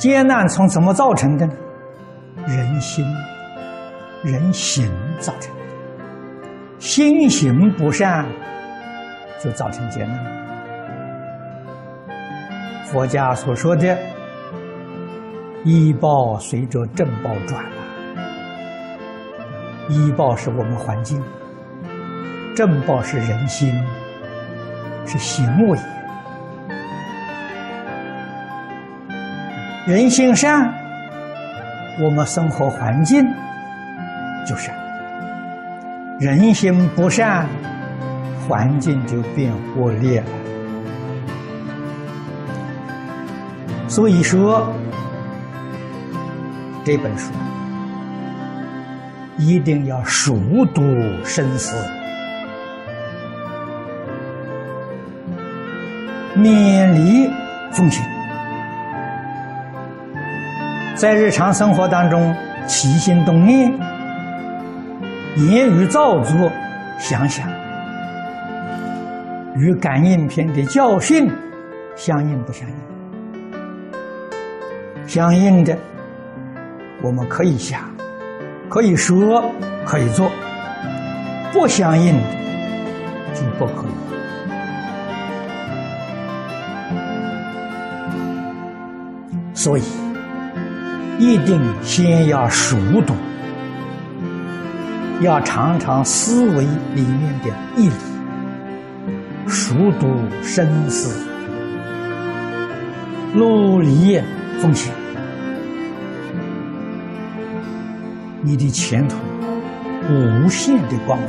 艰难从怎么造成的呢？人心、人行造成的。心行不善，就造成艰难。佛家所说的“医报随着正报转”啊，医报是我们环境，正报是人心，是行为。人心善，我们生活环境就善；人心不善，环境就变恶劣了。所以说，这本书一定要熟读生死，免离奉行。在日常生活当中起心动念、言语造作，想想与感应篇的教训相应不相应？相应的，我们可以想，可以说，可以做；不相应的，就不可以。所以。一定先要熟读，要常常思维里面的义理，熟读生死，努力奉献，你的前途无限的光明。